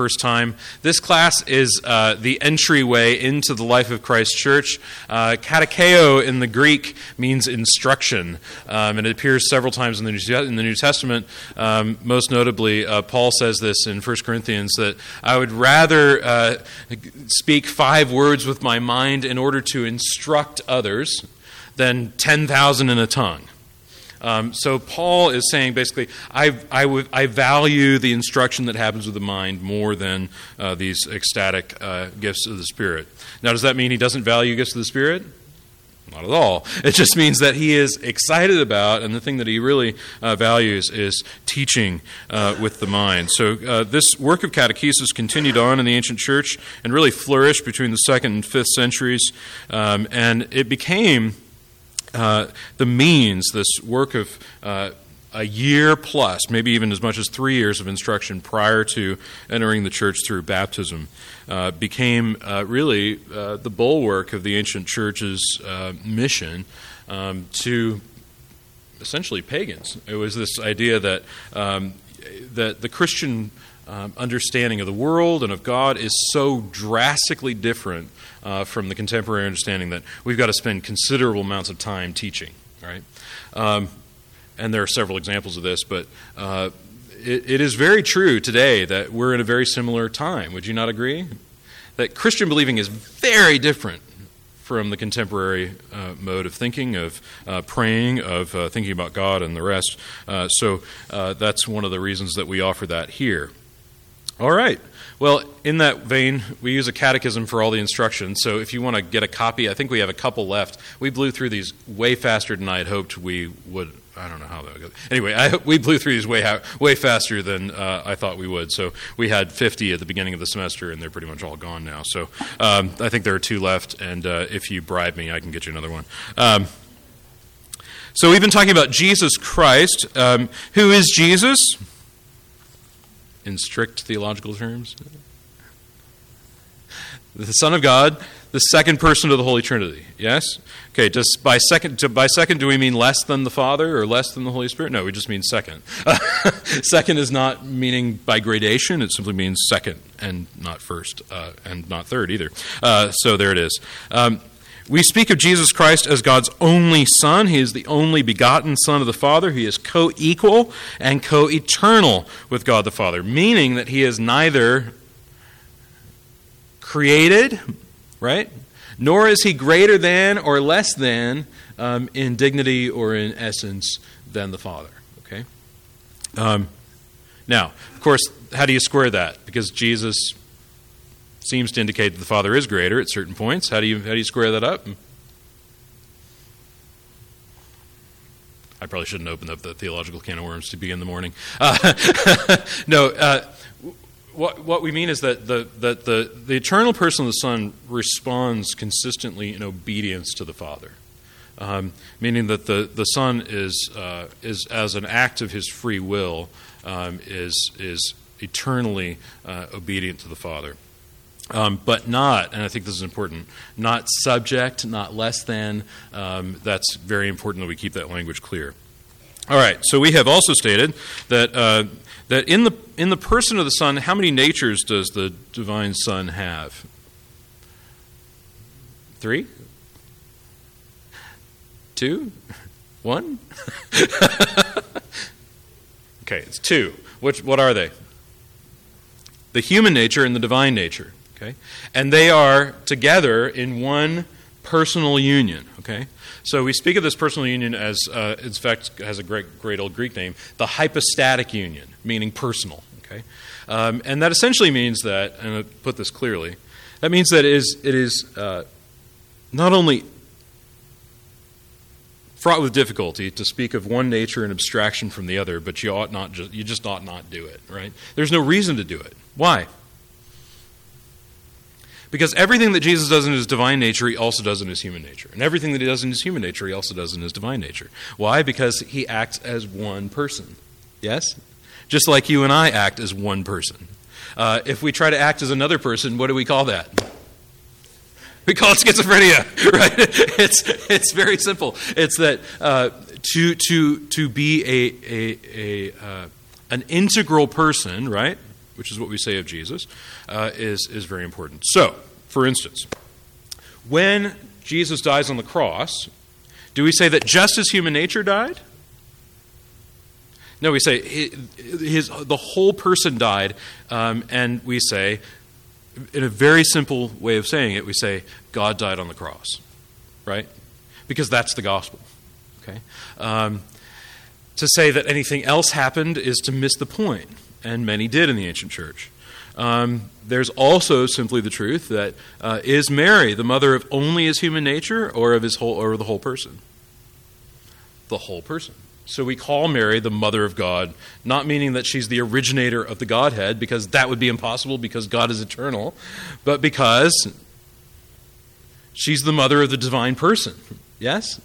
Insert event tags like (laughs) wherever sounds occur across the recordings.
first time, this class is uh, the entryway into the life of Christ Church. Uh, katekeo in the Greek means instruction, um, and it appears several times in the New, in the New Testament. Um, most notably, uh, Paul says this in 1 Corinthians that I would rather uh, speak five words with my mind in order to instruct others than 10,000 in a tongue. Um, so Paul is saying basically, I, I, w- I value the instruction that happens with the mind more than uh, these ecstatic uh, gifts of the Spirit. Now, does that mean he doesn't value gifts of the Spirit? Not at all. (laughs) It just means that he is excited about, and the thing that he really uh, values is teaching uh, with the mind. So, uh, this work of catechesis continued on in the ancient church and really flourished between the second and fifth centuries, um, and it became uh, the means, this work of uh, a year plus, maybe even as much as three years of instruction prior to entering the church through baptism, uh, became uh, really uh, the bulwark of the ancient church's mission um, to essentially pagans. It was this idea that um, that the Christian um, understanding of the world and of God is so drastically different uh, from the contemporary understanding that we've got to spend considerable amounts of time teaching, right? Um, and there are several examples of this, but uh, it, it is very true today that we're in a very similar time. Would you not agree? That Christian believing is very different from the contemporary uh, mode of thinking, of uh, praying, of uh, thinking about God and the rest. Uh, so uh, that's one of the reasons that we offer that here. All right. Well, in that vein, we use a catechism for all the instructions. So if you want to get a copy, I think we have a couple left. We blew through these way faster than I had hoped we would. I don't know how that goes. Anyway, I, we blew through these way way faster than uh, I thought we would. So we had 50 at the beginning of the semester, and they're pretty much all gone now. So um, I think there are two left, and uh, if you bribe me, I can get you another one. Um, so we've been talking about Jesus Christ. Um, who is Jesus? In strict theological terms? The Son of God, the second person of the Holy Trinity. Yes? Okay, just by second by second do we mean less than the Father or less than the Holy Spirit? No, we just mean second. (laughs) second is not meaning by gradation, it simply means second and not first, uh, and not third either. Uh, so there it is. Um, we speak of Jesus Christ as God's only Son. He is the only begotten Son of the Father. He is co equal and co eternal with God the Father, meaning that He is neither created, right? Nor is He greater than or less than um, in dignity or in essence than the Father, okay? Um, now, of course, how do you square that? Because Jesus seems to indicate that the Father is greater at certain points. How do you, how do you square that up? I probably shouldn't open up the theological can of worms to begin the morning. Uh, (laughs) no, uh, what, what we mean is that, the, that the, the eternal person of the Son responds consistently in obedience to the Father. Um, meaning that the, the Son is, uh, is, as an act of his free will, um, is, is eternally uh, obedient to the Father. Um, but not, and I think this is important, not subject, not less than. Um, that's very important that we keep that language clear. All right, so we have also stated that, uh, that in, the, in the person of the Son, how many natures does the divine Son have? Three? Two? One? (laughs) okay, it's two. Which, what are they? The human nature and the divine nature. Okay? And they are together in one personal union. Okay? So we speak of this personal union as, uh, in fact, has a great, great old Greek name, the hypostatic union, meaning personal. Okay? Um, and that essentially means that, and I'll put this clearly, that means that it is, it is uh, not only fraught with difficulty to speak of one nature and abstraction from the other, but you ought not just, you just ought not do it, right? There's no reason to do it. Why? Because everything that Jesus does in his divine nature, he also does in his human nature. And everything that he does in his human nature, he also does in his divine nature. Why? Because he acts as one person. Yes? Just like you and I act as one person. Uh, if we try to act as another person, what do we call that? We call it schizophrenia, (laughs) right? It's, it's very simple. It's that uh, to, to, to be a, a, a, uh, an integral person, right? Which is what we say of Jesus, uh, is, is very important. So, for instance, when Jesus dies on the cross, do we say that just as human nature died? No, we say his, the whole person died, um, and we say, in a very simple way of saying it, we say God died on the cross, right? Because that's the gospel. Okay. Um, to say that anything else happened is to miss the point, and many did in the ancient church. Um, there's also simply the truth that uh, is Mary the mother of only his human nature or of his whole or the whole person? The whole person. So we call Mary the mother of God, not meaning that she's the originator of the Godhead, because that would be impossible because God is eternal, but because she's the mother of the divine person. Yes?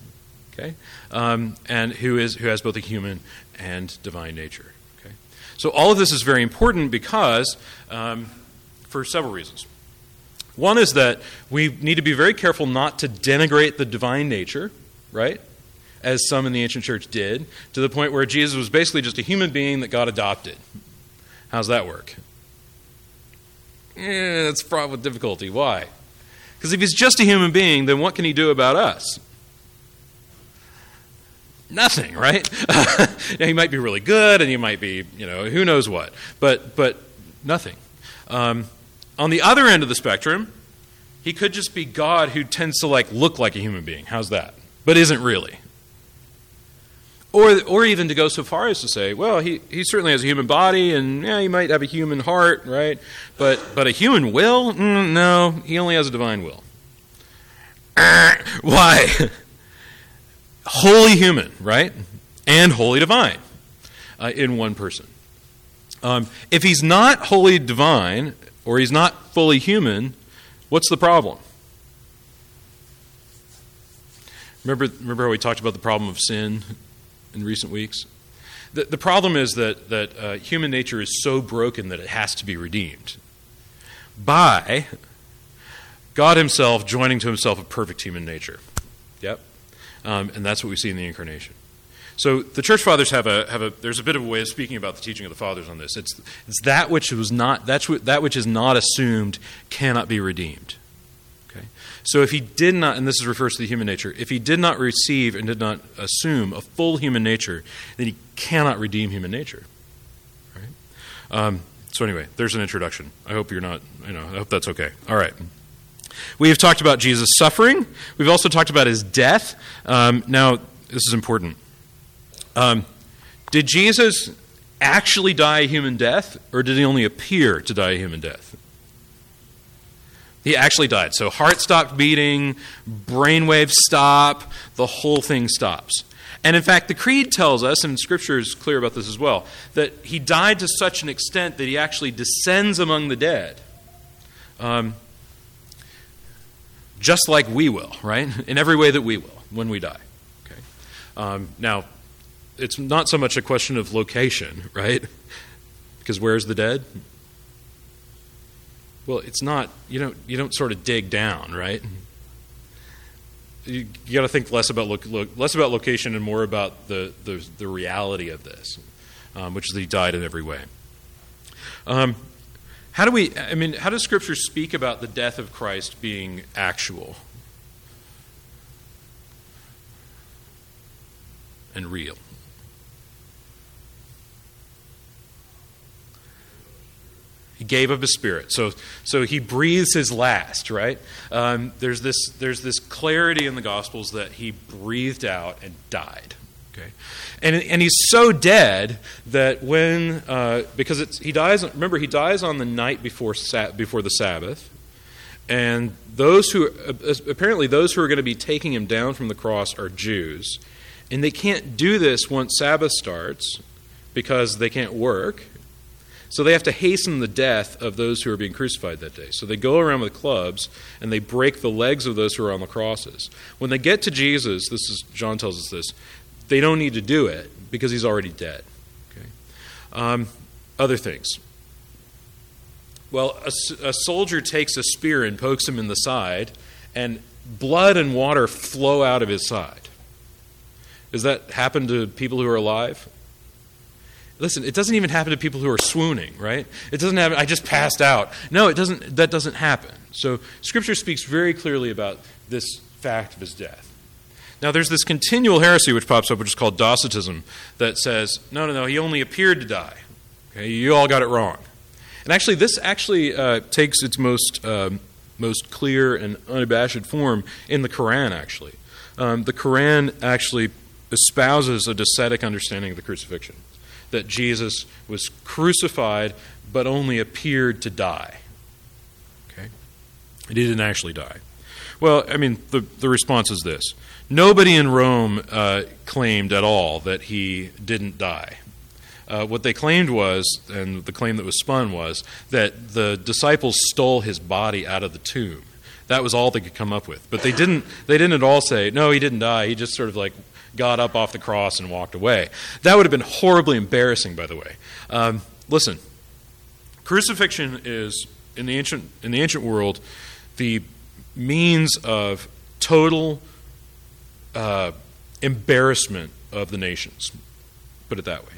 Okay? Um, and who, is, who has both a human and divine nature. So all of this is very important because, um, for several reasons. One is that we need to be very careful not to denigrate the divine nature, right? as some in the ancient church did, to the point where Jesus was basically just a human being that God adopted. How's that work? Eh, that's fraught with difficulty. Why? Because if he's just a human being, then what can he do about us? Nothing, right? (laughs) now, he might be really good, and he might be, you know, who knows what, but but nothing. Um, on the other end of the spectrum, he could just be God who tends to like look like a human being. How's that? But isn't really. Or, or even to go so far as to say, well, he, he certainly has a human body, and yeah, he might have a human heart, right? But, but a human will? Mm, no, he only has a divine will. (coughs) Why? (laughs) Wholly human, right? And wholly divine uh, in one person. Um, if he's not wholly divine, or he's not fully human, what's the problem? Remember, remember how we talked about the problem of sin in recent weeks. The, the problem is that, that uh, human nature is so broken that it has to be redeemed by God Himself joining to Himself a perfect human nature. Yep. Um, and that's what we see in the incarnation. So the church fathers have a have a there's a bit of a way of speaking about the teaching of the fathers on this. It's it's that which was not that's what, that which is not assumed cannot be redeemed. Okay? So if he did not, and this refers to the human nature, if he did not receive and did not assume a full human nature, then he cannot redeem human nature. Right? Um, so anyway, there's an introduction. I hope you're not, you know, I hope that's okay. All right. We have talked about Jesus' suffering. We've also talked about his death. Um, now, this is important. Um, did Jesus actually die a human death, or did he only appear to die a human death? He actually died. So heart stopped beating, brainwaves stop, the whole thing stops. And in fact, the Creed tells us, and Scripture is clear about this as well, that he died to such an extent that he actually descends among the dead. Um, just like we will, right? (laughs) In every way that we will when we die. Okay. Um, now, it's not so much a question of location, (laughs) right? Because where's the dead? Well, it's not. You don't. You don't sort of dig down, right? You, you got to think less about look, look, less about location and more about the the, the reality of this, um, which is that he died in every way. Um, how do we? I mean, how does Scripture speak about the death of Christ being actual and real? He gave up his spirit. So, so he breathes his last, right? Um, there's, this, there's this clarity in the Gospels that he breathed out and died. Okay? And, and he's so dead that when, uh, because it's, he dies, remember, he dies on the night before, before the Sabbath. And those who, apparently, those who are going to be taking him down from the cross are Jews. And they can't do this once Sabbath starts because they can't work so they have to hasten the death of those who are being crucified that day. So they go around with clubs and they break the legs of those who are on the crosses. When they get to Jesus, this is John tells us this, they don't need to do it because he's already dead. Okay. Um, other things. Well, a, a soldier takes a spear and pokes him in the side, and blood and water flow out of his side. Does that happen to people who are alive? listen, it doesn't even happen to people who are swooning, right? It doesn't happen, I just passed out. No, it doesn't, that doesn't happen. So Scripture speaks very clearly about this fact of his death. Now, there's this continual heresy which pops up, which is called Docetism, that says, no, no, no, he only appeared to die. Okay, you all got it wrong. And actually, this actually uh, takes its most, um, most clear and unabashed form in the Quran, actually. Um, the Quran actually espouses a docetic understanding of the crucifixion that Jesus was crucified but only appeared to die. Okay? He didn't actually die. Well, I mean, the, the response is this nobody in Rome uh, claimed at all that he didn't die. Uh, what they claimed was, and the claim that was spun was, that the disciples stole his body out of the tomb. That was all they could come up with. But they didn't, they didn't at all say, no, he didn't die. He just sort of like got up off the cross and walked away. That would have been horribly embarrassing, by the way. Um, listen, crucifixion is, in the, ancient, in the ancient world, the means of total uh, embarrassment of the nations. Put it that way.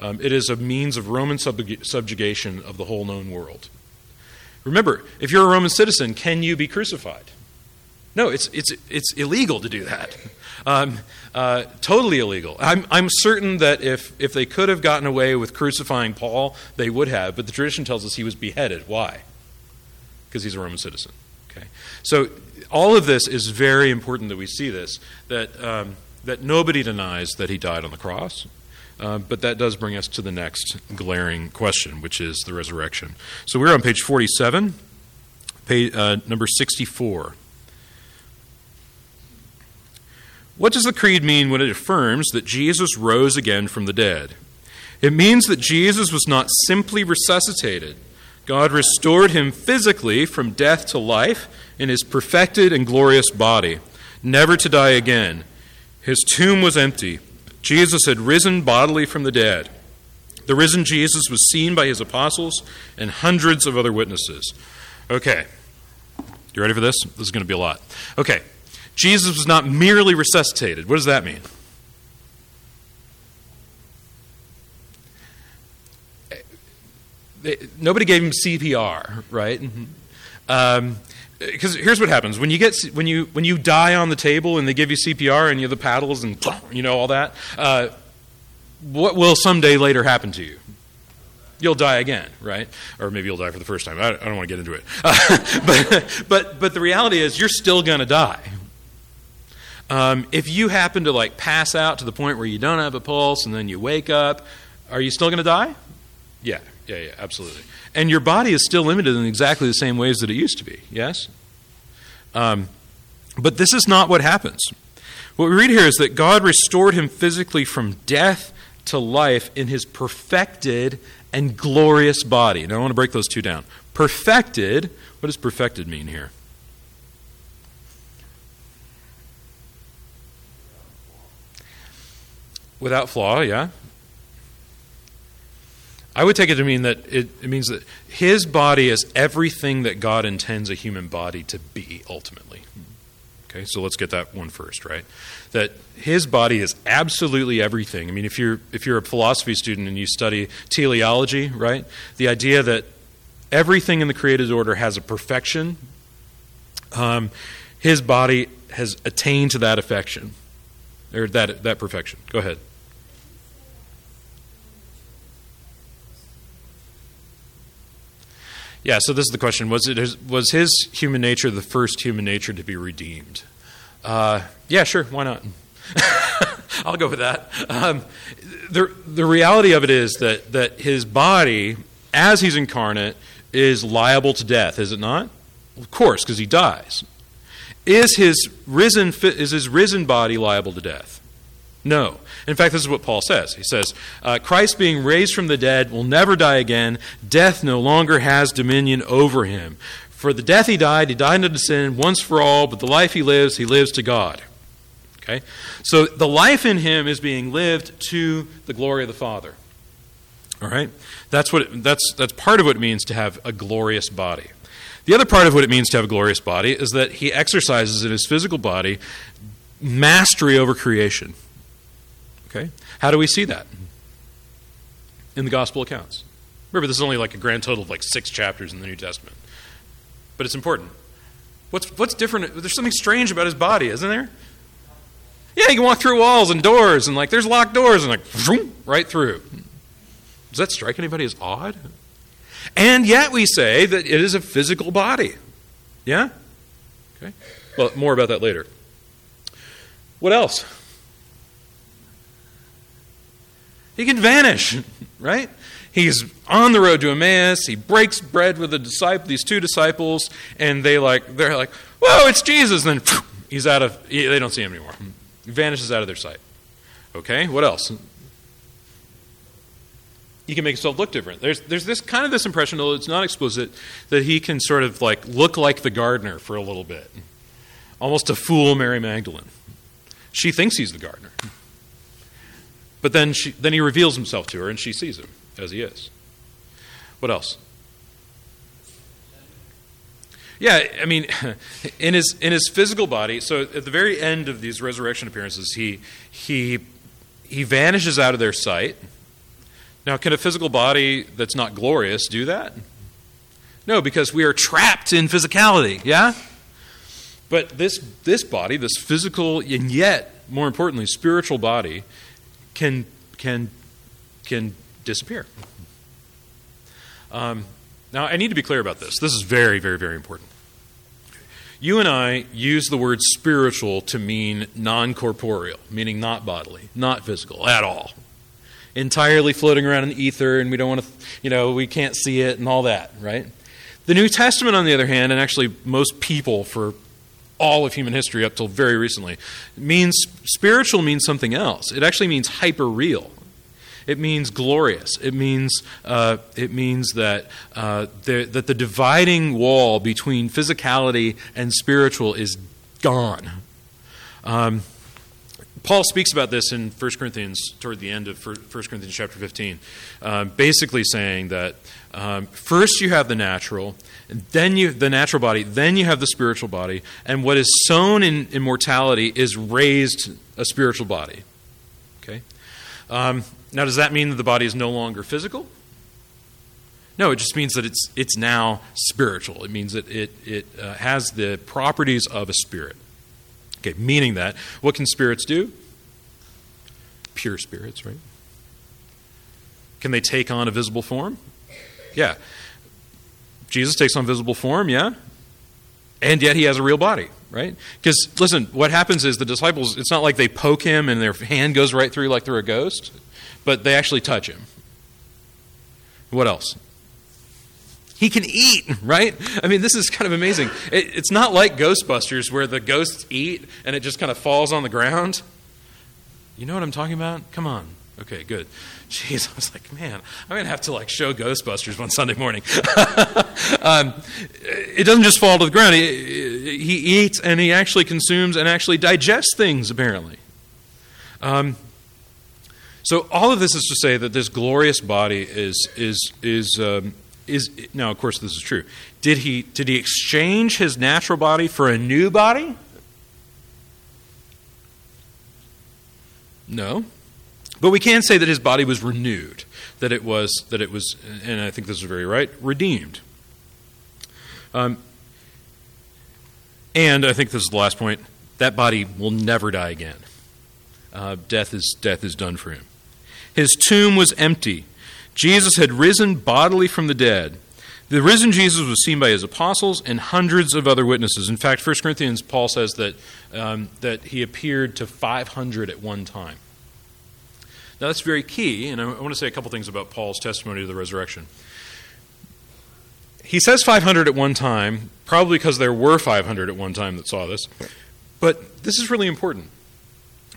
Um, it is a means of Roman subjugation of the whole known world. Remember, if you're a Roman citizen, can you be crucified? No, it's, it's, it's illegal to do that. Um, uh, totally illegal. I'm, I'm certain that if, if they could have gotten away with crucifying Paul, they would have, but the tradition tells us he was beheaded. Why? Because he's a Roman citizen. Okay? So all of this is very important that we see this, that, um, that nobody denies that he died on the cross. Uh, but that does bring us to the next glaring question, which is the resurrection. So we're on page 47, page, uh, number 64. What does the creed mean when it affirms that Jesus rose again from the dead? It means that Jesus was not simply resuscitated. God restored him physically from death to life in his perfected and glorious body, never to die again. His tomb was empty. Jesus had risen bodily from the dead. The risen Jesus was seen by his apostles and hundreds of other witnesses. Okay. You ready for this? This is going to be a lot. Okay. Jesus was not merely resuscitated. What does that mean? Nobody gave him CPR, right? Um, because here's what happens when you get when you when you die on the table and they give you CPR and you have the paddles and you know all that. Uh, what will someday later happen to you? You'll die again, right? Or maybe you'll die for the first time. I, I don't want to get into it. Uh, (laughs) but but but the reality is you're still going to die, um, if you happen to like pass out to the point where you don't have a pulse and then you wake up, are you still going to die? Yeah, yeah, yeah, absolutely. And your body is still limited in exactly the same ways that it used to be, yes? Um, but this is not what happens. What we read here is that God restored him physically from death to life in his perfected and glorious body. Now, I want to break those two down. Perfected, what does perfected mean here? Without flaw, yeah. I would take it to mean that it, it, means that his body is everything that God intends a human body to be ultimately. Okay, so let's get that one first, right? That his body is absolutely everything. I mean, if you're if you're a philosophy student and you study teleology, right? The idea that everything in the created order has a perfection. Um, his body has attained to that affection, or that that perfection. Go ahead. Yeah, so this is the question: Was it was his human nature the first human nature to be redeemed? Uh, yeah, sure. Why not? (laughs) I'll go with that. Um, the the reality of it is that that his body, as he's incarnate, is liable to death. Is it not? Of course, because he dies. Is his risen is his risen body liable to death? No. In fact, this is what Paul says. He says, uh, Christ being raised from the dead will never die again. Death no longer has dominion over him. For the death he died, he died unto sin once for all, but the life he lives, he lives to God. Okay? So the life in him is being lived to the glory of the Father. All right? That's, what it, that's, that's part of what it means to have a glorious body. The other part of what it means to have a glorious body is that he exercises in his physical body mastery over creation. Okay? How do we see that? in the gospel accounts. Remember, this is only like a grand total of like six chapters in the New Testament. But it's important. What's, what's different? There's something strange about his body, isn't there? Yeah, he can walk through walls and doors, and like there's locked doors, and like vroom, right through. Does that strike anybody as odd? And yet we say that it is a physical body. Yeah? Okay. Well, more about that later. What else? He can vanish, (laughs) right? He's on the road to Emmaus. He breaks bread with the disciple, these two disciples, and they like they're like, "Whoa, it's Jesus!" And then he's out of. They don't see him anymore. He vanishes out of their sight. Okay, what else? He can make himself look different. There's there's this kind of this impression, although it's not explicit, that he can sort of like look like the gardener for a little bit, almost to fool Mary Magdalene. She thinks he's the gardener. But then, she, then he reveals himself to her and she sees him as he is. What else? Yeah, I mean, (laughs) in his in his physical body. So at the very end of these resurrection appearances, he he he vanishes out of their sight. Now, can a physical body that's not glorious do that? No, because we are trapped in physicality. Yeah. But this this body, this physical and yet more importantly spiritual body, can can can disappear. Um, now, I need to be clear about this. This is very, very, very important. You and I use the word spiritual to mean non corporeal, meaning not bodily, not physical at all. Entirely floating around in the ether, and we don't want to, you know, we can't see it and all that, right? The New Testament, on the other hand, and actually most people for all of human history up till very recently, means spiritual means something else. It actually means hyper real. It means glorious. It means uh, it means that uh, the, that the dividing wall between physicality and spiritual is gone. Um, Paul speaks about this in 1 Corinthians, toward the end of 1 Corinthians chapter 15, um, basically saying that um, first you have the natural, then you the natural body, then you have the spiritual body, and what is sown in immortality is raised a spiritual body. Okay. Um, now, does that mean that the body is no longer physical? No, it just means that it's it's now spiritual. It means that it it uh, has the properties of a spirit. Okay, meaning that what can spirits do? Pure spirits, right? Can they take on a visible form? Yeah. Jesus takes on visible form, yeah? And yet he has a real body, right? Because, listen, what happens is the disciples, it's not like they poke him and their hand goes right through like they're a ghost, but they actually touch him. What else? He can eat, right? I mean, this is kind of amazing. It, it's not like Ghostbusters where the ghosts eat and it just kind of falls on the ground. You know what I'm talking about? Come on. Okay, good. (laughs) Jeez, I was like, man, I'm gonna have to like show Ghostbusters one Sunday morning. (laughs) um, it doesn't just fall to the ground. He, he, eats and he actually consumes and actually digests things. Apparently. Um, so all of this is to say that this glorious body is is is um, is now. Of course, this is true. Did he did he exchange his natural body for a new body? No. But we can say that his body was renewed, that it was, that it was, and I think this is very right, redeemed. Um, and I think this is the last point. That body will never die again. Uh, death is death is done for him. His tomb was empty. Jesus had risen bodily from the dead. The risen Jesus was seen by his apostles and hundreds of other witnesses. In fact, 1 Corinthians, Paul says that, um, that he appeared to 500 at one time. Now, that's very key, and I want to say a couple things about Paul's testimony to the resurrection. He says 500 at one time, probably because there were 500 at one time that saw this, but this is really important.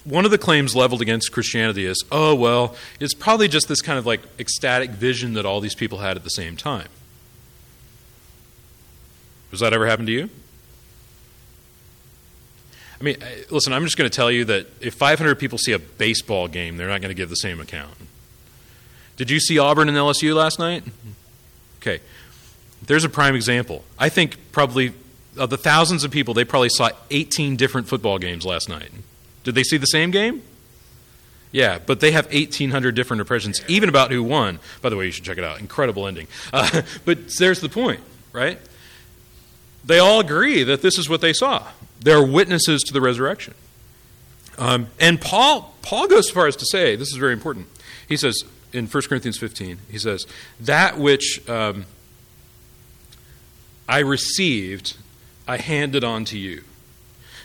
One of the claims leveled against Christianity is, oh, well, it's probably just this kind of like ecstatic vision that all these people had at the same time. Does that ever happen to you? I mean, listen, I'm just going to tell you that if 500 people see a baseball game, they're not going to give the same account. Did you see Auburn and LSU last night? Okay. There's a prime example. I think probably of the thousands of people, they probably saw 18 different football games last night. Did they see the same game? Yeah, but they have 1,800 different impressions, even about who won. By the way, you should check it out. Incredible ending. Uh, (laughs) but there's the point, right? They all agree that this is what they saw. They're witnesses to the resurrection. Um, and Paul, Paul goes so far as to say, this is very important. He says in 1 Corinthians 15, he says, That which um, I received, I handed on to you.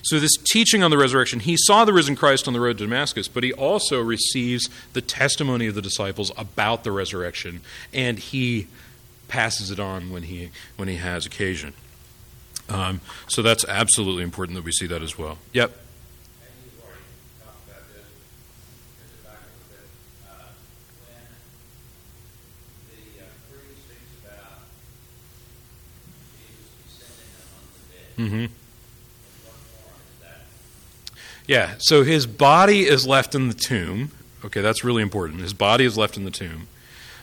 So, this teaching on the resurrection, he saw the risen Christ on the road to Damascus, but he also receives the testimony of the disciples about the resurrection, and he passes it on when he, when he has occasion. Um, so, that's absolutely important that we see that as well. Yep. Mm-hmm. Yeah, so his body is left in the tomb. Okay, that's really important. His body is left in the tomb.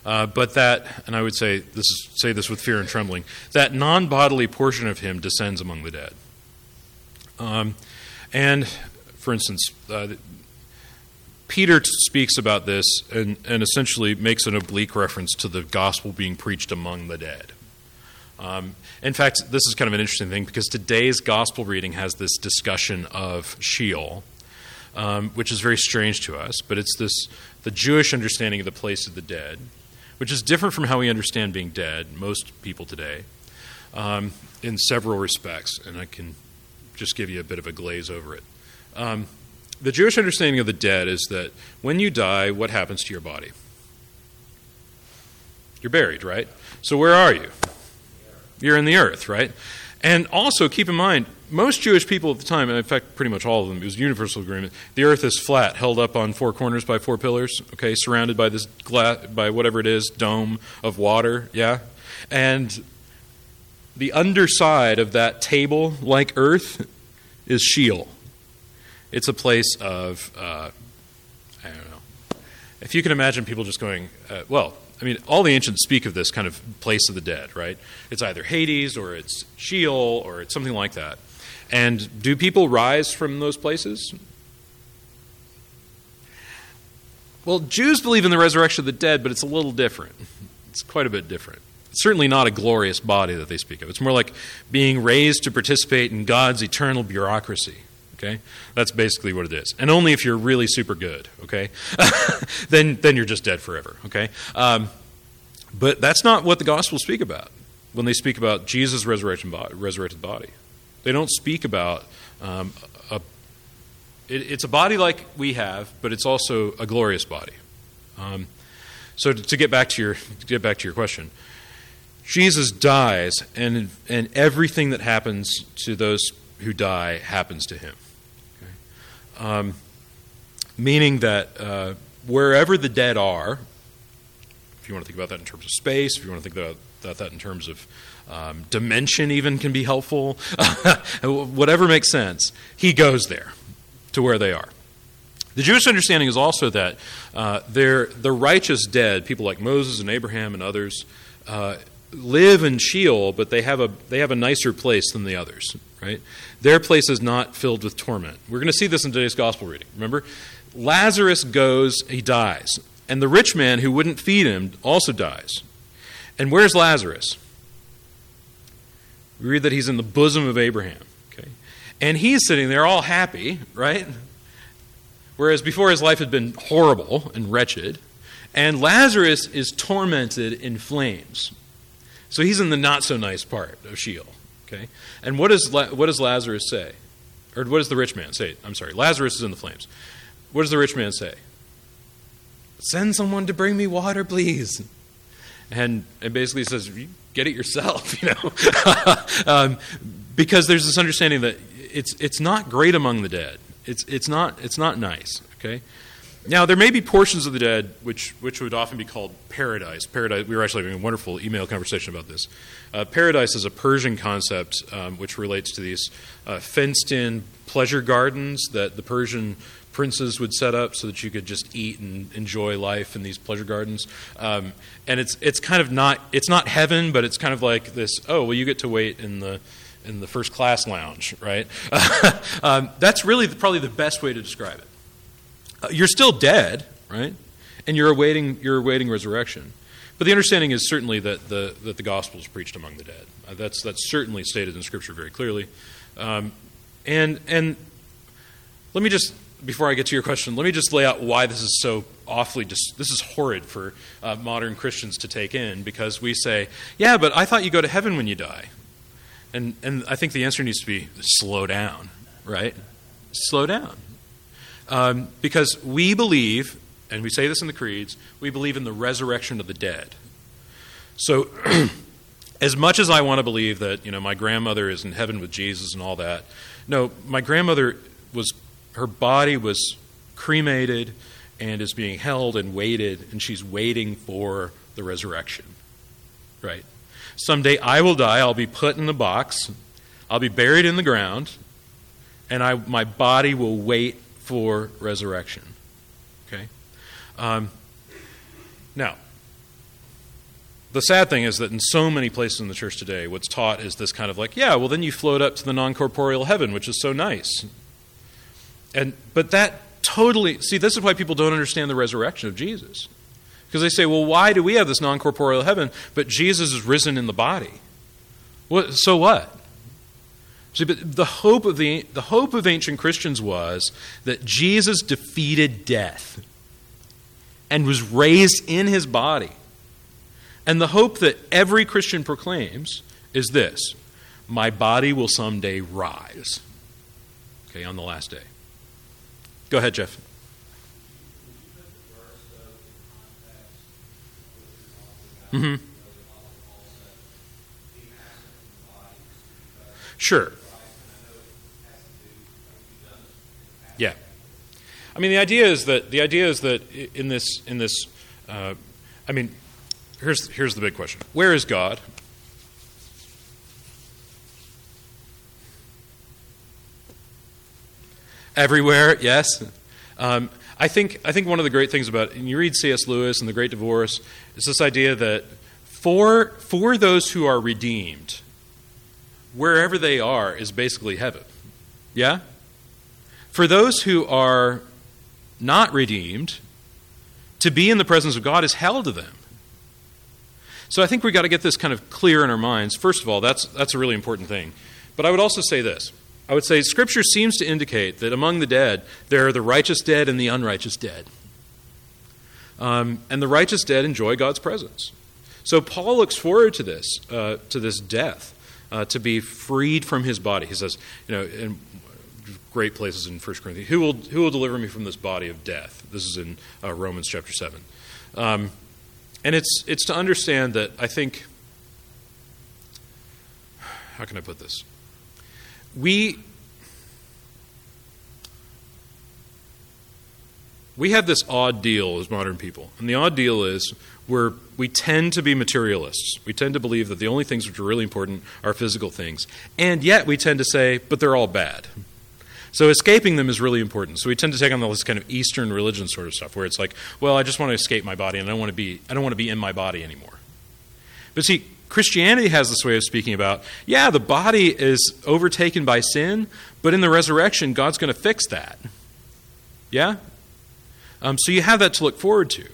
Uh, but that, and I would say this is, say this with fear and trembling, that non bodily portion of him descends among the dead. Um, and, for instance, uh, Peter speaks about this and, and essentially makes an oblique reference to the gospel being preached among the dead. Um, in fact, this is kind of an interesting thing because today's gospel reading has this discussion of Sheol, um, which is very strange to us, but it's this the Jewish understanding of the place of the dead, which is different from how we understand being dead, most people today, um, in several respects, and I can just give you a bit of a glaze over it. Um, the Jewish understanding of the dead is that when you die, what happens to your body? You're buried, right? So where are you? You're in the earth, right? And also keep in mind, most Jewish people at the time, and in fact, pretty much all of them, it was universal agreement. The earth is flat, held up on four corners by four pillars, okay, surrounded by this glass, by whatever it is, dome of water, yeah? And the underside of that table, like earth, is Sheol. It's a place of, uh, I don't know. If you can imagine people just going, uh, well, I mean, all the ancients speak of this kind of place of the dead, right? It's either Hades or it's Sheol or it's something like that. And do people rise from those places? Well, Jews believe in the resurrection of the dead, but it's a little different. It's quite a bit different. It's certainly not a glorious body that they speak of. It's more like being raised to participate in God's eternal bureaucracy. Okay? That's basically what it is. And only if you're really super good, okay? (laughs) then, then you're just dead forever, okay? Um, but that's not what the Gospels speak about when they speak about Jesus' resurrection body, resurrected body. They don't speak about um, a, it, it's a body like we have, but it's also a glorious body. Um, so to, to, get back to your to get back to your question, Jesus dies, and and everything that happens to those who die happens to him. Um, meaning that uh, wherever the dead are, if you want to think about that in terms of space, if you want to think about that, that in terms of um, dimension, even can be helpful, (laughs) whatever makes sense, he goes there to where they are. The Jewish understanding is also that uh, the righteous dead, people like Moses and Abraham and others, uh, live in Sheol, but they have a they have a nicer place than the others, right? Their place is not filled with torment. We're going to see this in today's gospel reading. Remember, Lazarus goes, he dies, and the rich man who wouldn't feed him also dies. And where's Lazarus? We read that he's in the bosom of Abraham. Okay, and he's sitting there all happy, right? Whereas before his life had been horrible and wretched, and Lazarus is tormented in flames. So he's in the not so nice part of Sheol. Okay? And what does, what does Lazarus say? Or what does the rich man say? I'm sorry, Lazarus is in the flames. What does the rich man say? Send someone to bring me water, please. And it basically says, get it yourself, (laughs) you know? (laughs) um, because there's this understanding that it's, it's not great among the dead. It's, it's, not, it's not nice, okay? Now, there may be portions of the dead which, which would often be called paradise. Paradise. We were actually having a wonderful email conversation about this. Uh, paradise is a Persian concept um, which relates to these uh, fenced-in pleasure gardens that the Persian princes would set up so that you could just eat and enjoy life in these pleasure gardens. Um, and it's it's kind of not it's not heaven, but it's kind of like this. Oh, well, you get to wait in the in the first class lounge, right? (laughs) um, that's really the, probably the best way to describe it. Uh, you're still dead, right? And you're awaiting, you're awaiting resurrection. But the understanding is certainly that the, that the gospel is preached among the dead. Uh, that's, that's certainly stated in Scripture very clearly. Um, and, and let me just, before I get to your question, let me just lay out why this is so awfully, dis- this is horrid for uh, modern Christians to take in because we say, yeah, but I thought you go to heaven when you die. And, and I think the answer needs to be slow down, right? Slow down. Um, because we believe, and we say this in the creeds, we believe in the resurrection of the dead. So, (clears throat) as much as I want to believe that you know my grandmother is in heaven with Jesus and all that, no, my grandmother was her body was cremated and is being held and waited, and she's waiting for the resurrection. Right? Someday I will die, I'll be put in the box, I'll be buried in the ground, and I, my body will wait for resurrection. Okay? Um, now, the sad thing is that in so many places in the church today, what's taught is this kind of like, yeah, well, then you float up to the non corporeal heaven, which is so nice. And, but that totally, see, this is why people don't understand the resurrection of Jesus. Because they say, well, why do we have this non corporeal heaven, but Jesus is risen in the body? What, so what? See, but the hope, of the, the hope of ancient Christians was that Jesus defeated death and was raised in his body. And the hope that every Christian proclaims is this my body will someday rise. Okay, on the last day. Go ahead, Jeff. Mm-hmm. Sure. I mean, the idea is that the idea is that in this in this, uh, I mean, here's here's the big question: Where is God? Everywhere, yes. Um, I think I think one of the great things about and you read C.S. Lewis and The Great Divorce is this idea that for for those who are redeemed, wherever they are is basically heaven. Yeah? For those who are not redeemed, to be in the presence of God is hell to them. So I think we've got to get this kind of clear in our minds. First of all, that's, that's a really important thing. But I would also say this I would say Scripture seems to indicate that among the dead, there are the righteous dead and the unrighteous dead. Um, and the righteous dead enjoy God's presence. So Paul looks forward to this, uh, to this death uh, to be freed from his body. He says, you know, great places in 1 Corinthians, who will, who will deliver me from this body of death? This is in uh, Romans chapter 7. Um, and it's, it's to understand that I think, how can I put this? We, we have this odd deal as modern people. And the odd deal is we're, we tend to be materialists. We tend to believe that the only things which are really important are physical things. And yet we tend to say, but they're all bad. So escaping them is really important. So we tend to take on this kind of Eastern religion sort of stuff, where it's like, well, I just want to escape my body, and I don't want to be, I don't want to be in my body anymore. But see, Christianity has this way of speaking about, yeah, the body is overtaken by sin, but in the resurrection, God's going to fix that. Yeah? Um, so you have that to look forward to.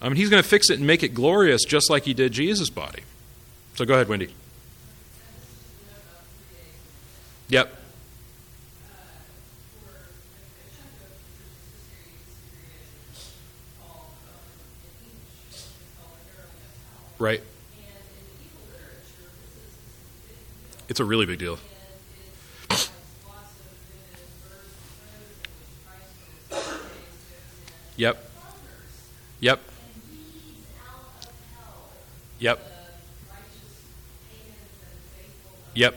I mean, he's going to fix it and make it glorious just like he did Jesus' body. So go ahead, Wendy. Yep. Right. It's a really big deal. Yep. Yep. Yep. Yep.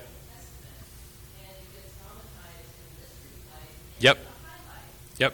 Yep. Yep.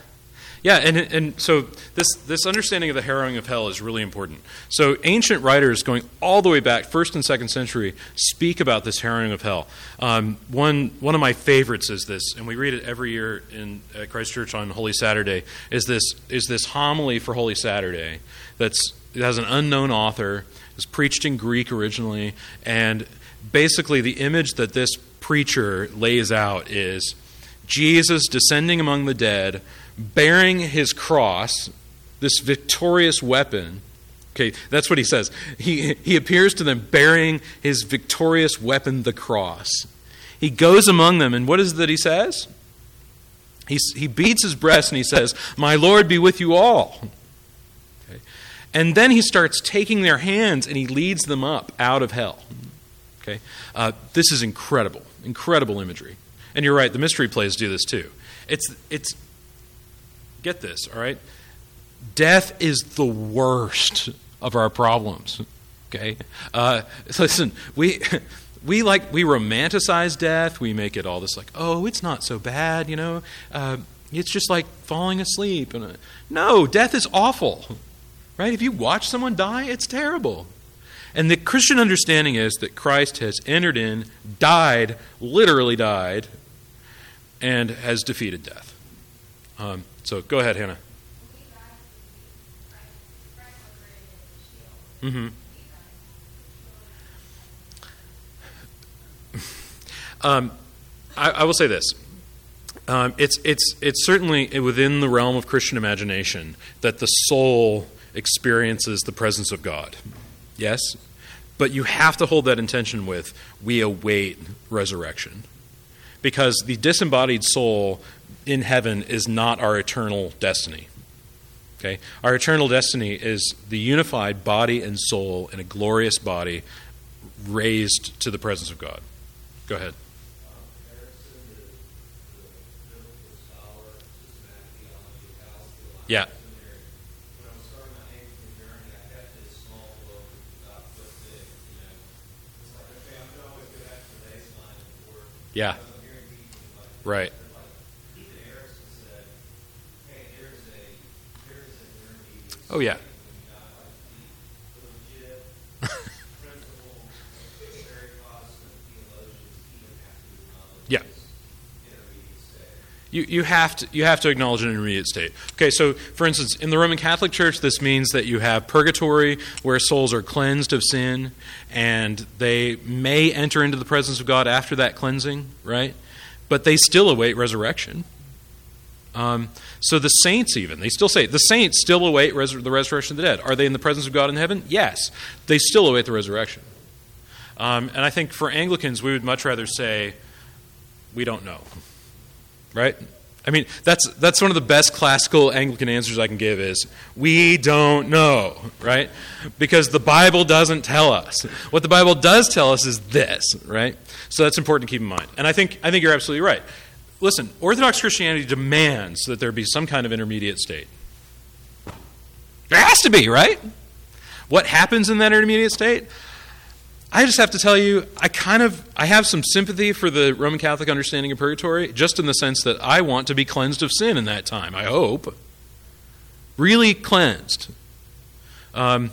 Yeah, and, and so this, this understanding of the harrowing of hell is really important. So ancient writers going all the way back, first and second century, speak about this harrowing of hell. Um, one, one of my favorites is this, and we read it every year in at Christ Church on Holy Saturday, is this, is this homily for Holy Saturday that's, it has an unknown author, is preached in Greek originally, and basically the image that this preacher lays out is Jesus descending among the dead – bearing his cross, this victorious weapon. Okay, that's what he says. He, he appears to them bearing his victorious weapon, the cross. He goes among them, and what is it that he says? He, he beats his breast and he says, My Lord be with you all. Okay. And then he starts taking their hands and he leads them up out of hell. Okay? Uh, this is incredible, incredible imagery. And you're right, the mystery plays do this too. It's, it's Get this, all right? Death is the worst of our problems. Okay? Uh, (laughs) listen, we. (laughs) We like we romanticize death. We make it all this like, oh, it's not so bad, you know. Uh, it's just like falling asleep. And uh, no, death is awful, right? If you watch someone die, it's terrible. And the Christian understanding is that Christ has entered in, died, literally died, and has defeated death. Um, so go ahead, Hannah. Mm-hmm. (laughs) Um, I, I, will say this. Um, it's, it's, it's certainly within the realm of Christian imagination that the soul experiences the presence of God. Yes? But you have to hold that intention with we await resurrection. Because the disembodied soul in heaven is not our eternal destiny. Okay? Our eternal destiny is the unified body and soul in a glorious body raised to the presence of God. Go ahead. Yeah. Yeah. Right. Oh, yeah. yeah. You, you, have to, you have to acknowledge an intermediate state. Okay, so for instance, in the Roman Catholic Church, this means that you have purgatory where souls are cleansed of sin and they may enter into the presence of God after that cleansing, right? But they still await resurrection. Um, so the saints, even, they still say, the saints still await res- the resurrection of the dead. Are they in the presence of God in heaven? Yes. They still await the resurrection. Um, and I think for Anglicans, we would much rather say, we don't know. Right? I mean, that's, that's one of the best classical Anglican answers I can give is, we don't know, right? Because the Bible doesn't tell us. What the Bible does tell us is this, right? So that's important to keep in mind. And I think, I think you're absolutely right. Listen, Orthodox Christianity demands that there be some kind of intermediate state. There has to be, right? What happens in that intermediate state? I just have to tell you, I kind of I have some sympathy for the Roman Catholic understanding of purgatory, just in the sense that I want to be cleansed of sin in that time. I hope, really cleansed. Um,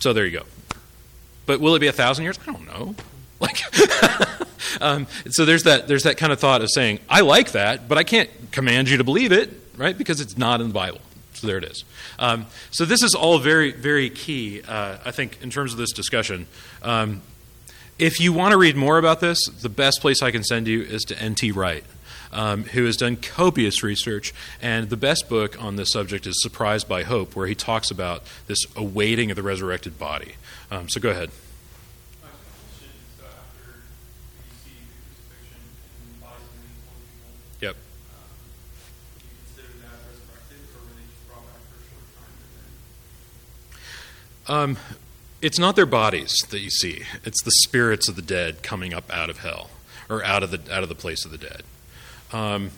so there you go. But will it be a thousand years? I don't know. (laughs) Like, (laughs) um, so there's that there's that kind of thought of saying I like that, but I can't command you to believe it, right? Because it's not in the Bible. So there it is. Um, so this is all very very key, uh, I think, in terms of this discussion. Um, if you want to read more about this, the best place I can send you is to N.T. Wright. Um, who has done copious research. And the best book on this subject is Surprised by Hope, where he talks about this awaiting of the resurrected body. Um, so go ahead. Um, it's not their bodies that you see; it's the spirits of the dead coming up out of hell or out of the out of the place of the dead. Um,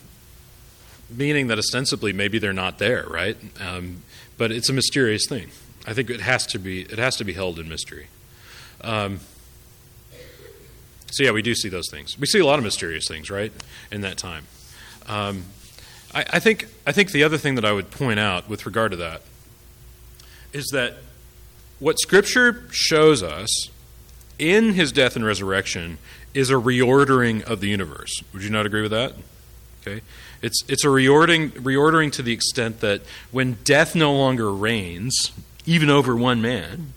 meaning that ostensibly maybe they're not there, right? Um, but it's a mysterious thing. I think it has to be it has to be held in mystery. Um, so yeah, we do see those things. We see a lot of mysterious things, right, in that time. Um, I, I think I think the other thing that I would point out with regard to that is that what Scripture shows us in His death and resurrection is a reordering of the universe. Would you not agree with that? Okay, it's it's a reordering reordering to the extent that when death no longer reigns, even over one man,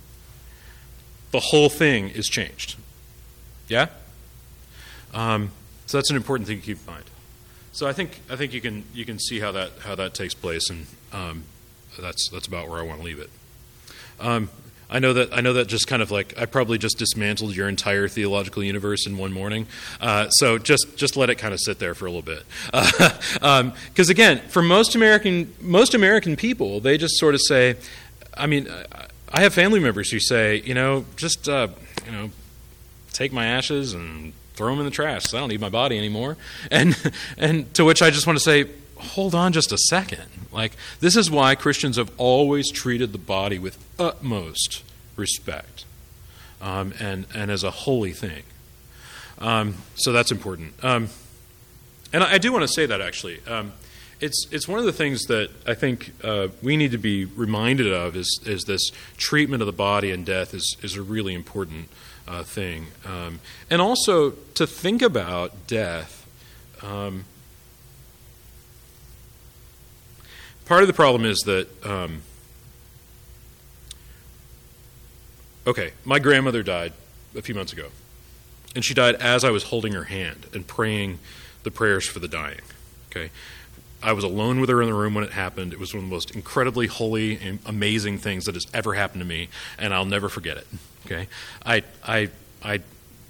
the whole thing is changed. Yeah. Um, so that's an important thing to keep in mind. So I think I think you can you can see how that how that takes place, and um, that's that's about where I want to leave it. Um, I know that I know that just kind of like I probably just dismantled your entire theological universe in one morning. Uh, so just just let it kind of sit there for a little bit, because uh, (laughs) um, again, for most American most American people, they just sort of say, I mean, I have family members who say, you know, just uh, you know, take my ashes and throw them in the trash. I don't need my body anymore. And (laughs) and to which I just want to say, hold on just a second. Like this is why Christians have always treated the body with utmost respect, um, and and as a holy thing. Um, so that's important. Um, and I, I, do want to say that actually. Um, it's, it's one of the things that I think uh, we need to be reminded of is, is this treatment of the body and death is, is a really important uh, thing. Um, and also to think about death. Um, part of the problem is that, um, okay, my grandmother died a few months ago. And she died as I was holding her hand and praying the prayers for the dying. Okay. I was alone with her in the room when it happened. It was one of the most incredibly holy and amazing things that has ever happened to me, and I'll never forget it. Okay, I, I, I,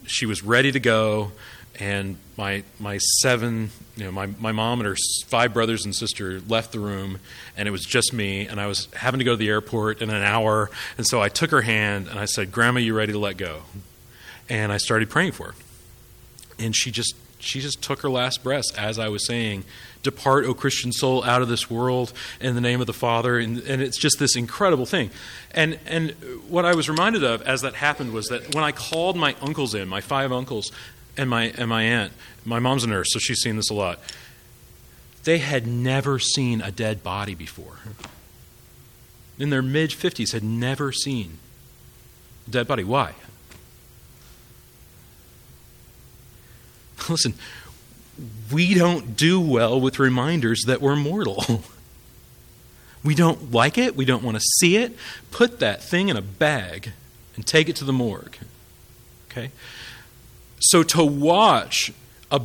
she was ready to go, and my my seven, you know, my my mom and her five brothers and sister left the room, and it was just me, and I was having to go to the airport in an hour, and so I took her hand and I said, "Grandma, you ready to let go?" And I started praying for her, and she just she just took her last breath as I was saying, Depart, O Christian soul, out of this world in the name of the Father. And, and, it's just this incredible thing. And, and what I was reminded of as that happened was that when I called my uncles in, my five uncles, and my, and my aunt, my mom's a nurse, so she's seen this a lot, they had never seen a dead body before. In their mid 50s, had never seen a dead body. Why? Listen, we don't do well with reminders that we're mortal. (laughs) we don't like it. We don't want to see it. Put that thing in a bag and take it to the morgue. Okay? So to watch a,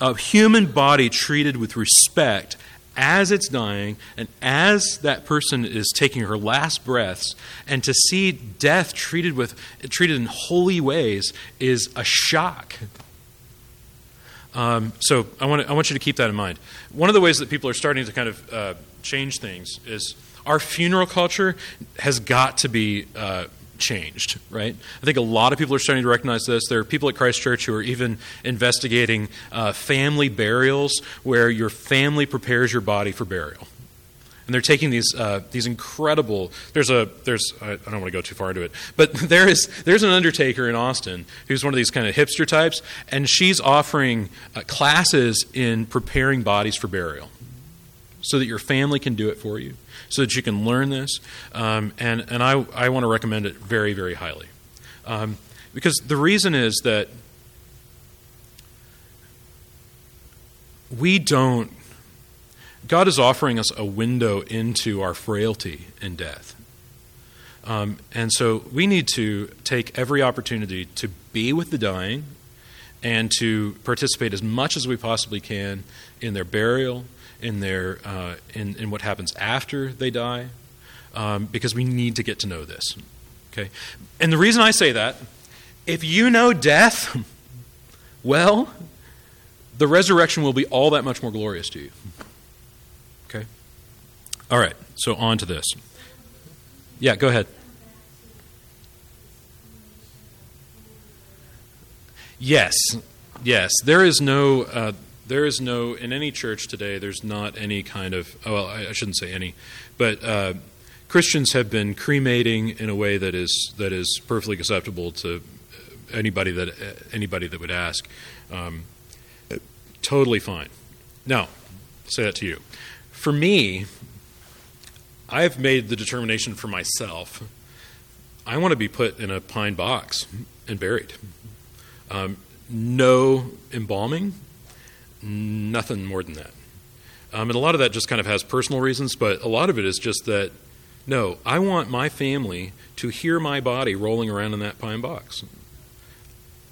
a human body treated with respect as it's dying and as that person is taking her last breaths and to see death treated with treated in holy ways is a shock um, so I want, to, I want you to keep that in mind. One of the ways that people are starting to kind of uh, change things is our funeral culture has got to be uh, changed, right? I think a lot of people are starting to recognize this. There are people at Christ Church who are even investigating uh, family burials where your family prepares your body for burial and they're taking these uh, these incredible. There's a there's I don't want to go too far into it, but (laughs) there is there's an undertaker in Austin who's one of these kind of hipster types, and she's offering uh, classes in preparing bodies for burial, so that your family can do it for you, so that you can learn this, um, and and I I want to recommend it very very highly, um, because the reason is that we don't God is offering us a window into our frailty and death. Um, and so we need to take every opportunity to be with the dying and to participate as much as we possibly can in their burial, in, their, uh, in, in what happens after they die, um, because we need to get to know this. Okay? And the reason I say that, if you know death, (laughs) well, the resurrection will be all that much more glorious to you. Okay? All right, so on to this. Yeah, go ahead. Yes, yes. There is no, uh, there is no, in any church today, there's not any kind of, oh, well, I, I shouldn't say any, but uh, Christians have been cremating in a way that is, that is perfectly acceptable to anybody that anybody that would ask. Um, totally fine. Now, say that to you. For me, I've made the determination for myself. I want to be put in a pine box and buried. Um, no embalming, nothing more than that. Um, and a lot of that just kind of has personal reasons, but a lot of it is just that no, I want my family to hear my body rolling around in that pine box.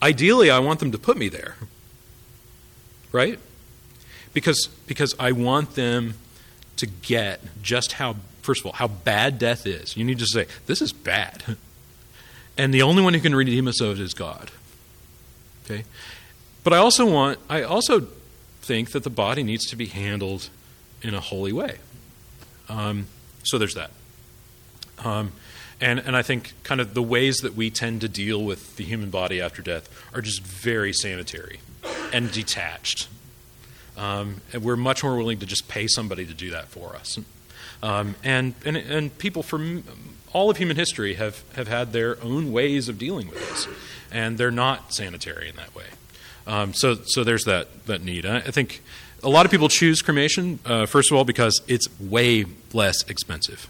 Ideally, I want them to put me there. Right? Because, because I want them to get just how, first of all, how bad death is. You need to say, this is bad. (laughs) And the only one who can redeem us of it is God. Okay? But I also want, I also think that the body needs to be handled in a holy way. Um, so there's that. Um, and, and I think kind of the ways that we tend to deal with the human body after death are just very sanitary and detached. Um, and we're much more willing to just pay somebody to do that for us. Um, and, and, and people from all of human history have, have had their own ways of dealing with this, and they're not sanitary in that way. Um, so, so there's that, that need. I, I think a lot of people choose cremation, uh, first of all, because it's way less expensive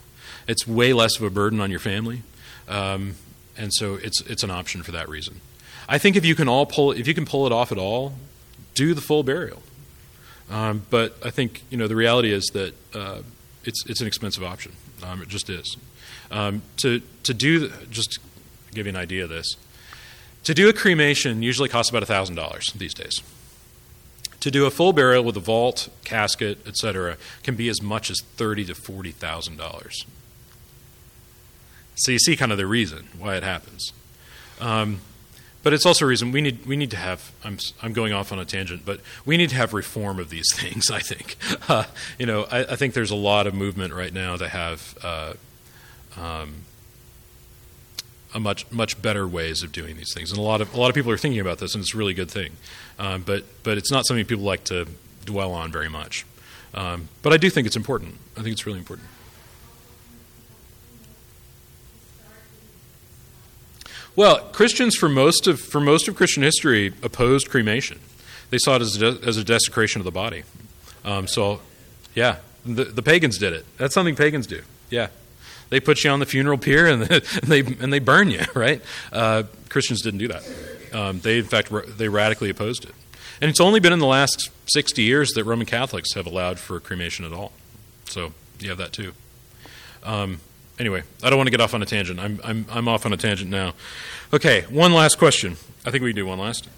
it's way less of a burden on your family, um, and so it's it's an option for that reason. I think if you can all pull if you can pull it off at all, do the full burial. Um, but I think you know the reality is that uh, it's it's an expensive option. Um, it just is. Um, to to do just to give you an idea of this, to do a cremation usually costs about thousand dollars these days. To do a full burial with a vault, casket, etc., can be as much as thirty to forty thousand dollars. So you see kind of the reason why it happens. Um, but it's also a reason we need we need to have. I'm I'm going off on a tangent, but we need to have reform of these (laughs) things. I think, uh, (laughs) you know, I, I, think there's a lot of movement right now to have uh, um, a much much better ways of doing these things, and a lot of a lot of people are thinking about this, and it's a really good thing. Um, but but it's not something people like to dwell on very much. Um, but I do think it's important. I think it's really important. Well, Christians for most of for most of Christian history opposed cremation. They saw it as a, as a desecration of the body. Um, so, yeah, the, the pagans did it. That's something pagans do. Yeah, they put you on the funeral pier (laughs) and they and they burn you. Right? Uh, Christians didn't do that. Um, they in fact they radically opposed it. And it's only been in the last 60 years that Roman Catholics have allowed for cremation at all. So you have that too. Um, anyway, I don't want to get off on a tangent. I'm, I'm, I'm off on a tangent now. Okay, one last question. I think we can do one last.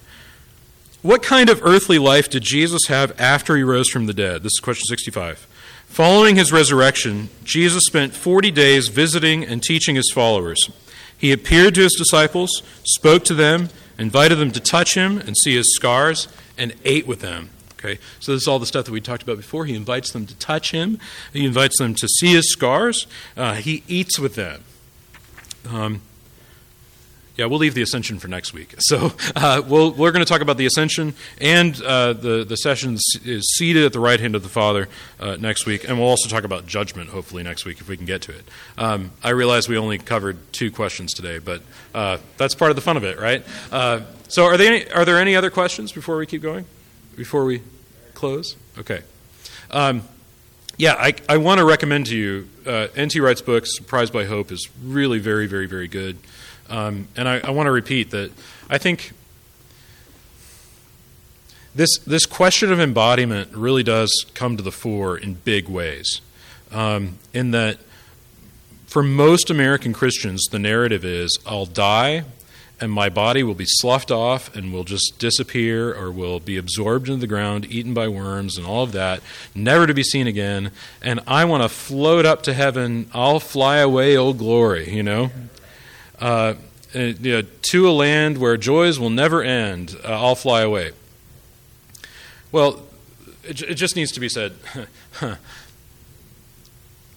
What kind of earthly life did Jesus have after he rose from the dead? This is question 65. Following his resurrection, Jesus spent 40 days visiting and teaching his followers. He appeared to his disciples, spoke to them, invited them to touch him and see his scars, and ate with them. Okay, so this is all the stuff that we talked about before. He invites them to touch him. He invites them to see his scars. Uh, he eats with them. Um, yeah, we'll leave the ascension for next week. So uh, we we are going to talk about the ascension, and uh, the the session is seated at the right hand of the Father uh, next week, and we'll also talk about judgment hopefully next week if we can get to it. Um, I realize we only covered two questions today, but uh, that's part of the fun of it, right? Uh, so are there any, are there any other questions before we keep going? Before we close? Okay. Um, yeah, I, I want to recommend to you uh, N.T. Wright's book, Surprised by Hope, is really very, very, very good. Um, and I, I want to repeat that I think this, this question of embodiment really does come to the fore in big ways. Um, in that, for most American Christians, the narrative is I'll die and my body will be sloughed off and will just disappear or will be absorbed into the ground, eaten by worms, and all of that, never to be seen again. And I want to float up to heaven. I'll fly away, oh glory, you know? Uh, you know to a land where joys will never end, uh, I'll fly away. Well, it, it just needs to be said. (laughs)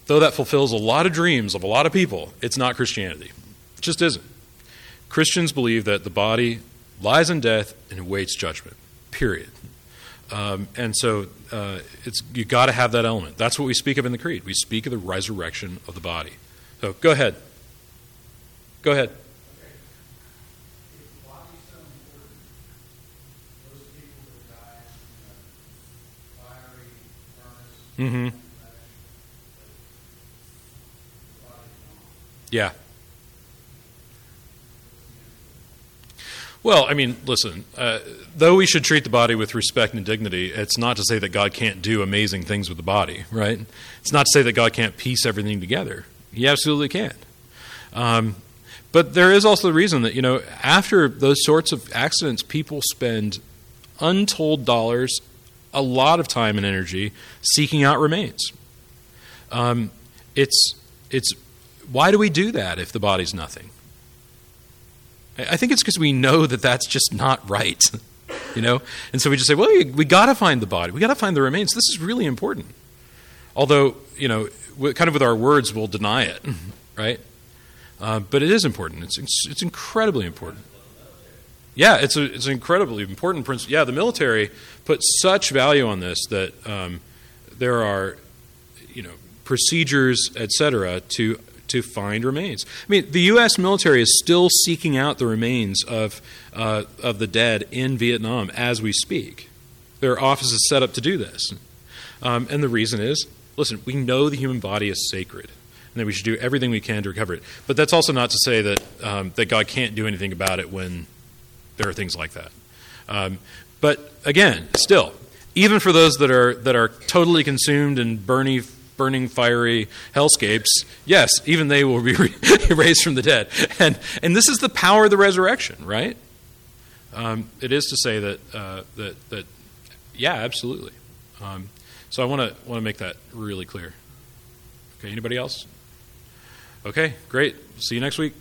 Though that fulfills a lot of dreams of a lot of people, it's not Christianity. It just isn't. Christians believe that the body lies in death and awaits judgment, period. Um, and so uh, it's, you got to have that element. That's what we speak of in the Creed. We speak of the resurrection of the body. So go ahead. Go ahead. Mm-hmm. Yeah. Well, I mean, listen, uh, though we should treat the body with respect and dignity, it's not to say that God can't do amazing things with the body, right? It's not to say that God can't piece everything together. He absolutely can. Um, but there is also the reason that, you know, after those sorts of accidents, people spend untold dollars, a lot of time and energy seeking out remains. Um, it's, it's, why do we do that if the body's nothing? I think it's because we know that that's just not right, (laughs) you know? And so we just say, well, we, we got to find the body. We got to find the remains. This is really important. Although, you know, kind of with our words, we'll deny it, (laughs) right? Uh, but it is important. It's, it's incredibly important. Yeah, it's, a, it's an incredibly important principle. Yeah, the military put such value on this that um, there are, you know, procedures, et cetera, to to find remains. I mean, the U.S. military is still seeking out the remains of, uh, of the dead in Vietnam as we speak. There are offices set up to do this. Um, and the reason is listen, we know the human body is sacred and that we should do everything we can to recover it. But that's also not to say that, um, that God can't do anything about it when there are things like that. Um, but again, still, even for those that are, that are totally consumed in burning burning, fiery hellscapes, yes, even they will be (laughs) raised from the dead. And, and this is the power of the resurrection, right? Um, it is to say that, uh, that, that yeah, absolutely. Um, so I want to want to make that really clear. Okay, anybody else? Okay, great. See you next week.